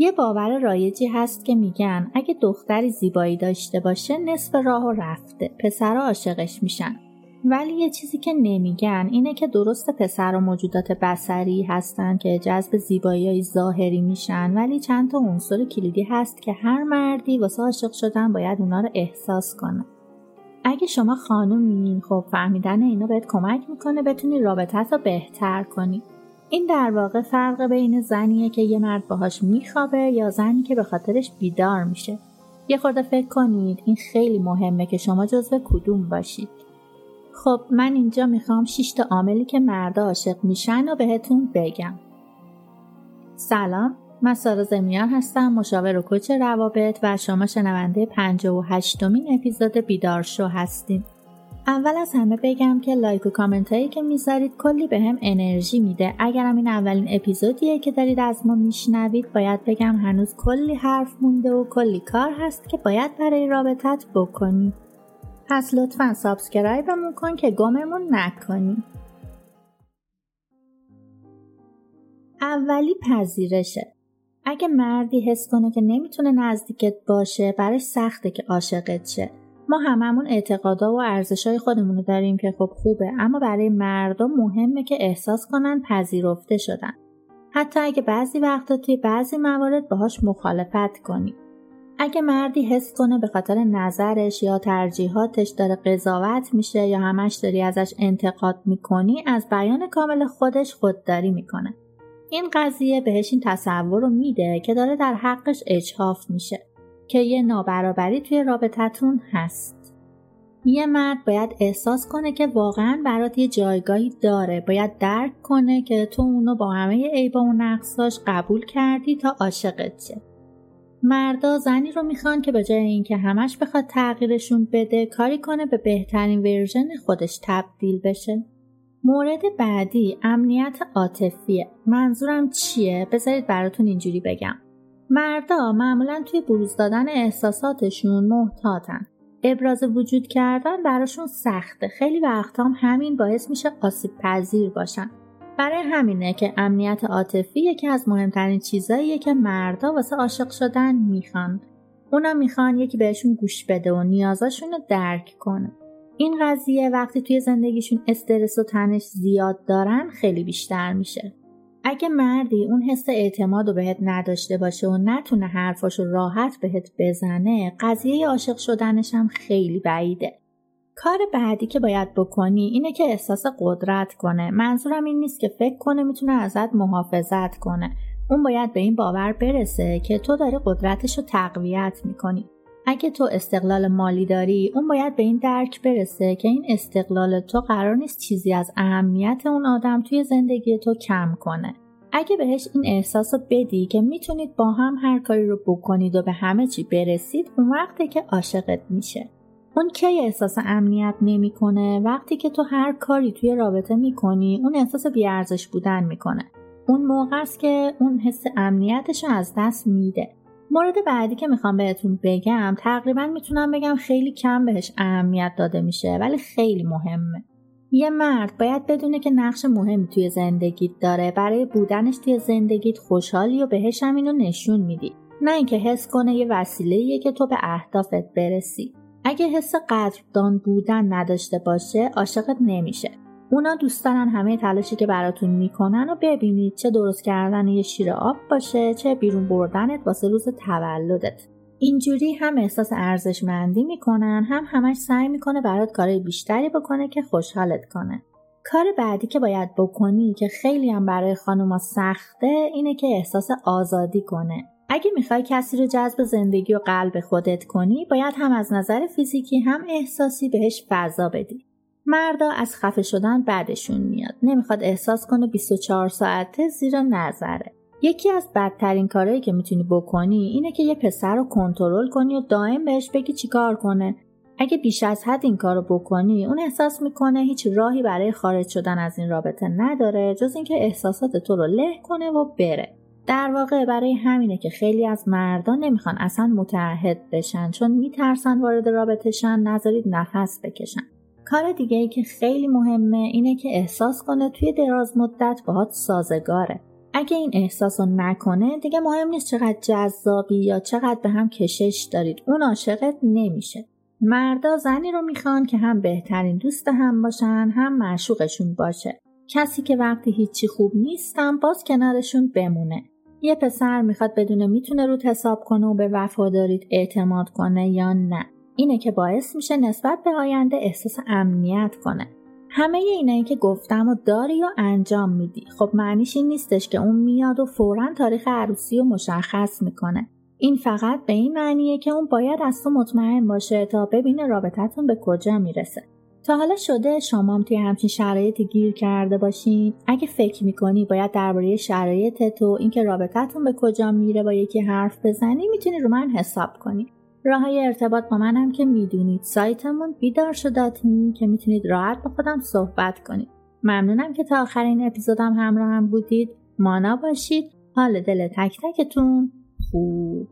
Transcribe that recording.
یه باور رایجی هست که میگن اگه دختری زیبایی داشته باشه نصف راه و رفته. پسرها عاشقش میشن. ولی یه چیزی که نمیگن اینه که درست پسر و موجودات بسری هستن که جذب زیبایی های ظاهری میشن ولی چند تا عنصر کلیدی هست که هر مردی واسه عاشق شدن باید اونا رو احساس کنه. اگه شما خانومی خب فهمیدن اینا بهت کمک می‌کنه بتونی رابطت رو بهتر کنی. این در واقع فرق بین زنیه که یه مرد باهاش میخوابه یا زنی که به خاطرش بیدار میشه. یه خورده فکر کنید این خیلی مهمه که شما جزو کدوم باشید. خب من اینجا می‌خوام 6 تا عاملی که مردا عاشق میشن و بهتون بگم. سلام من سارا زمیان هستم مشاور و کوچ روابط و شما شنونده 58 مین اپیزود بیدار شو هستین اول از همه بگم که لایک و کامنت هایی که می‌ذارید کلی بهم انرژی میده. اگرم این اولین اپیزودیه که دارید از ما میشنوید باید بگم هنوز کلی حرف مونده و کلی کار هست که باید برای رابطت بکنی. پس لطفا subscribe مون کن که گممون نکنی. اولی پذیرشه. اگه مردی حس کنه که نمی‌تونه نزدیکت باشه براش سخته که عاشقت شه. ما هممون اعتقادا و ارزشای خودمون رو داریم که خب خوبه اما برای مردم مهمه که احساس کنن پذیرفته شدن. حتی اگه بعضی وقتا توی بعضی موارد باهاش مخالفت کنی. اگه مردی حس کنه به خاطر نظرش یا ترجیحاتش داره قضاوت میشه یا همش داری ازش انتقاد می‌کنی از بیان کامل خودش خودداری می‌کنه. این قضیه بهش این تصور رو میده که داره در حقش اجحاف میشه. که یه نابرابری توی رابطتون هست. یه مرد باید احساس کنه که واقعا برات یه جایگاهی داره. باید درک کنه که تو اونو با همه عیبا و نقصاش قبول کردی تا عاشقت شه. مردا زنی رو می‌خوان که به جای اینکه همش بخواد تغییرشون بده کاری کنه به بهترین ورژن خودش تبدیل بشه. مورد بعدی امنیت عاطفیه. منظورم چیه؟ بذارید براتون اینجوری بگم. مردا معمولا توی بروز دادن احساساتشون محتاطن. ابراز وجود کردن براشون سخته. خیلی وقتا هم همین باعث میشه آسیب پذیر باشن. برای همینه که امنیت عاطفی یکی از مهمترین چیزاییه که مردا واسه عاشق شدن می‌خوان. اونا می‌خوان یکی بهشون گوش بده و نیازاشون رو درک کنه. این قضیه وقتی توی زندگیشون استرس و تنش زیاد دارن خیلی بیشتر میشه. اگه مردی اون حس اعتماد رو بهت نداشته باشه و نتونه حرفاشو راحت بهت بزنه قضیه عاشق شدنش هم خیلی بعیده. کار بعدی که باید بکنی اینه که احساس قدرت کنه. منظورم این نیست که فکر کنه می‌تونه ازت محافظت کنه. اون باید به این باور برسه که تو داری قدرتش رو تقویت می‌کنی. اگه تو استقلال مالی داری اون باید به این درک برسه که این استقلال تو قرار نیست چیزی از اهمیت اون آدم توی زندگی تو کم کنه. اگه بهش این احساس رو بدی که می‌تونید با هم هر کاری رو بکنید و به همه چی برسید اون وقته که عاشقت میشه. اون کی احساس امنیت نمی‌کنه وقتی که تو هر کاری توی رابطه می‌کنی اون احساس بیارزش بودن می‌کنه. اون موقع است که اون حس امنیتش رو از دست میده. مورد بعدی که می‌خوام بهتون بگم تقریبا می‌تونم بگم خیلی کم بهش اهمیت داده میشه ولی خیلی مهمه. یه مرد باید بدونه که نقش مهمی توی زندگیت داره برای بودنش توی زندگیت خوشحالی و بهش هم اینو نشون میدی. نه اینکه حس کنه یه وسیله که تو به اهدافت برسی. اگه حس قدردان بودن نداشته باشه عاشقت نمیشه. اونا دوست دارن همه تلاشی که براتون می‌کنن و ببینید. چه درست کردن یه شیر آب باشه چه بیرون بردنت واسه روز تولدت. اینجوری هم احساس ارزشمندی می‌کنن هم همش سعی می‌کنه برات کارهای بیشتری بکنه که خوشحالت کنه. کار بعدی که باید بکنی که خیلی هم برای خانوما سخته اینه که احساس آزادی کنه. اگه می‌خوای کسی رو جذب زندگی و قلب خودت کنی باید هم از نظر فیزیکی هم احساسی بهش فضا بدی. مردا از خفه شدن بعدشون میاد. نمی‌خواد احساس کنه 24 ساعته زیر نظره. یکی از بدترین کارهایی که می‌تونی بکنی اینه که یه پسر رو کنترل کنی و دائم بهش بگی چیکار کنه. اگه بیش از حد این کار رو بکنی اون احساس می‌کنه هیچ راهی برای خارج شدن از این رابطه نداره جز اینکه احساسات تو رو له کنه و بره. در واقع برای همینه که خیلی از مردان نمی‌خوان اصلا متعهد بشن چون میترسن وارد رابطهشن نذارید نفس بکشن. کار دیگه ای که خیلی مهمه اینه که احساس کنه توی دراز مدت باهات سازگاره. اگه این احساس رو نکنه دیگه مهم نیست چقدر جذابی یا چقدر به هم کشش دارید. اون عاشقت نمیشه. مردا زنی رو می‌خوان که هم بهترین دوست هم باشن هم معشوقشون باشه. کسی که وقتی هیچی خوب نیستم باز کنارشون بمونه. یه پسر می‌خواد بدونه می‌تونه روت حساب کنه و به وفاداریت اعتماد کنه یا نه. اینه که باعث میشه نسبت به آینده احساس امنیت کنه. همه اینایی که گفتم و داری و انجام میدی. خب معنیش این نیستش که اون میاد و فورا تاریخ عروسی رو مشخص می‌کنه. این فقط به این معنیه که اون باید از تو مطمئن باشه تا ببینه رابطتون به کجا می‌رسه. تا حالا شده شما توی همچین شرایطی گیر کرده باشین؟ اگه فکر می‌کنی باید درباره شرایط تو اینکه رابطتون به کجا میره با یکی حرف بزنی می‌تونی رو من حساب کنی. راه های ارتباط با منم که می‌دونید. سایتمون بیدار شداتونی که می‌تونید راحت با خودم صحبت کنید. ممنونم که تا آخرین اپیزودم همراه هم بودید. مانا باشید حال دل تک تکتون خوب.